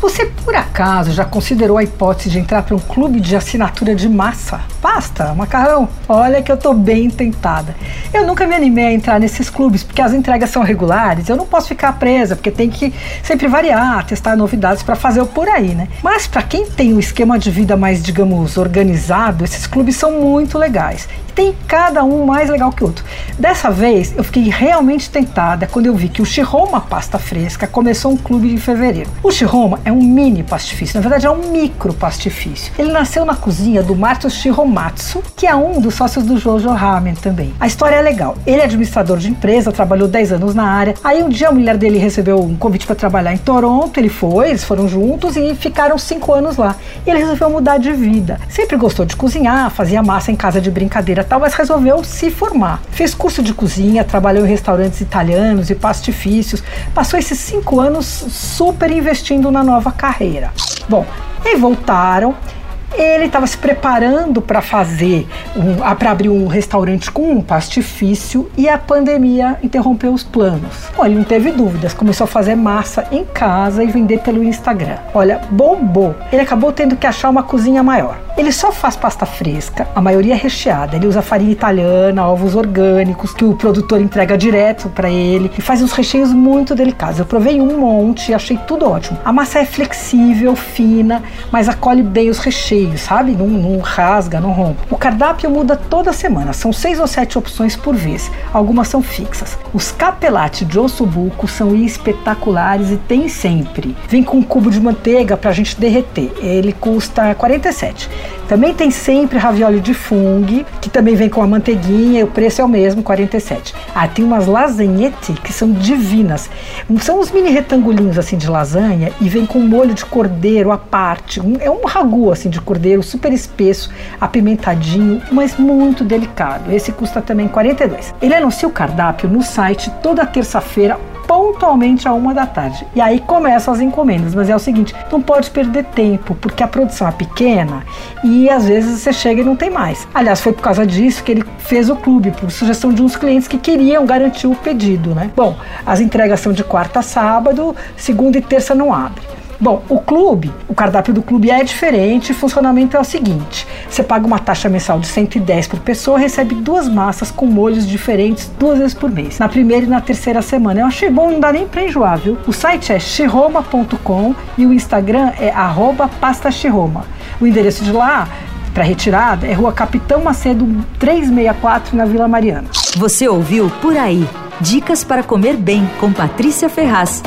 Você por acaso já considerou a hipótese de entrar para um clube de assinatura de massa? Pasta, macarrão? Olha que eu tô bem tentada. Eu nunca me animei a entrar nesses clubes porque as entregas são regulares, eu não posso ficar presa porque tem que sempre variar, testar novidades para fazer o por aí, né? Mas para quem tem um esquema de vida mais, digamos, organizado, esses clubes são muito legais tem cada um mais legal que o outro. Dessa vez, eu fiquei realmente tentada quando eu vi que o Shiroma Pasta Fresca começou um clube em fevereiro. O Shiroma é um mini pastifício, na verdade é um micro pastifício. Ele nasceu na cozinha do Marto Shiromatsu, que é um dos sócios do Jojo Ramen também. A história é legal. Ele é administrador de empresa, trabalhou 10 anos na área. Aí um dia a mulher dele recebeu um convite para trabalhar em Toronto, ele foi, eles foram juntos e ficaram 5 anos lá. E ele resolveu mudar de vida. Sempre gostou de cozinhar, fazia massa em casa de brincadeira tal, mas resolveu se formar. Fez curso de cozinha, trabalhou em restaurantes italianos e pastifícios, passou esses cinco anos super investindo na nova carreira. Bom, e voltaram ele estava se preparando para fazer, um, para abrir um restaurante com um pastifício e a pandemia interrompeu os planos. Bom, ele não teve dúvidas, começou a fazer massa em casa e vender pelo Instagram. Olha, bombou. Ele acabou tendo que achar uma cozinha maior. Ele só faz pasta fresca, a maioria é recheada. Ele usa farinha italiana, ovos orgânicos, que o produtor entrega direto para ele e faz uns recheios muito delicados. Eu provei um monte e achei tudo ótimo. A massa é flexível, fina, mas acolhe bem os recheios, sabe? Não, não rasga, não rompe. O cardápio muda toda semana, são seis ou sete opções por vez. Algumas são fixas. Os capelati de ossobuco são espetaculares e tem sempre. Vem com um cubo de manteiga pra gente derreter. Ele custa 47. Também tem sempre ravioli de fungo, que também vem com a manteiguinha, o preço é o mesmo, 47. Ah, tem umas lasagnette que são divinas. São uns mini retangulinhos assim de lasanha e vem com molho de cordeiro à parte. é um ragu assim de cordeiro, super espesso, apimentadinho, mas muito delicado. Esse custa também 42. Ele anuncia o cardápio no site toda terça-feira pontualmente a uma da tarde. E aí começam as encomendas, mas é o seguinte, não pode perder tempo, porque a produção é pequena e às vezes você chega e não tem mais. Aliás, foi por causa disso que ele fez o clube, por sugestão de uns clientes que queriam garantir o pedido, né? Bom, as entregas são de quarta a sábado, segunda e terça não abre. Bom, o clube, o cardápio do clube é diferente. O funcionamento é o seguinte: você paga uma taxa mensal de 110 por pessoa, recebe duas massas com molhos diferentes duas vezes por mês, na primeira e na terceira semana. Eu achei bom, não dá nem pra enjoar, viu? O site é chiroma.com e o Instagram é pastachiroma. O endereço de lá para retirada é Rua Capitão Macedo 364 na Vila Mariana. Você ouviu Por Aí. Dicas para comer bem com Patrícia Ferraz.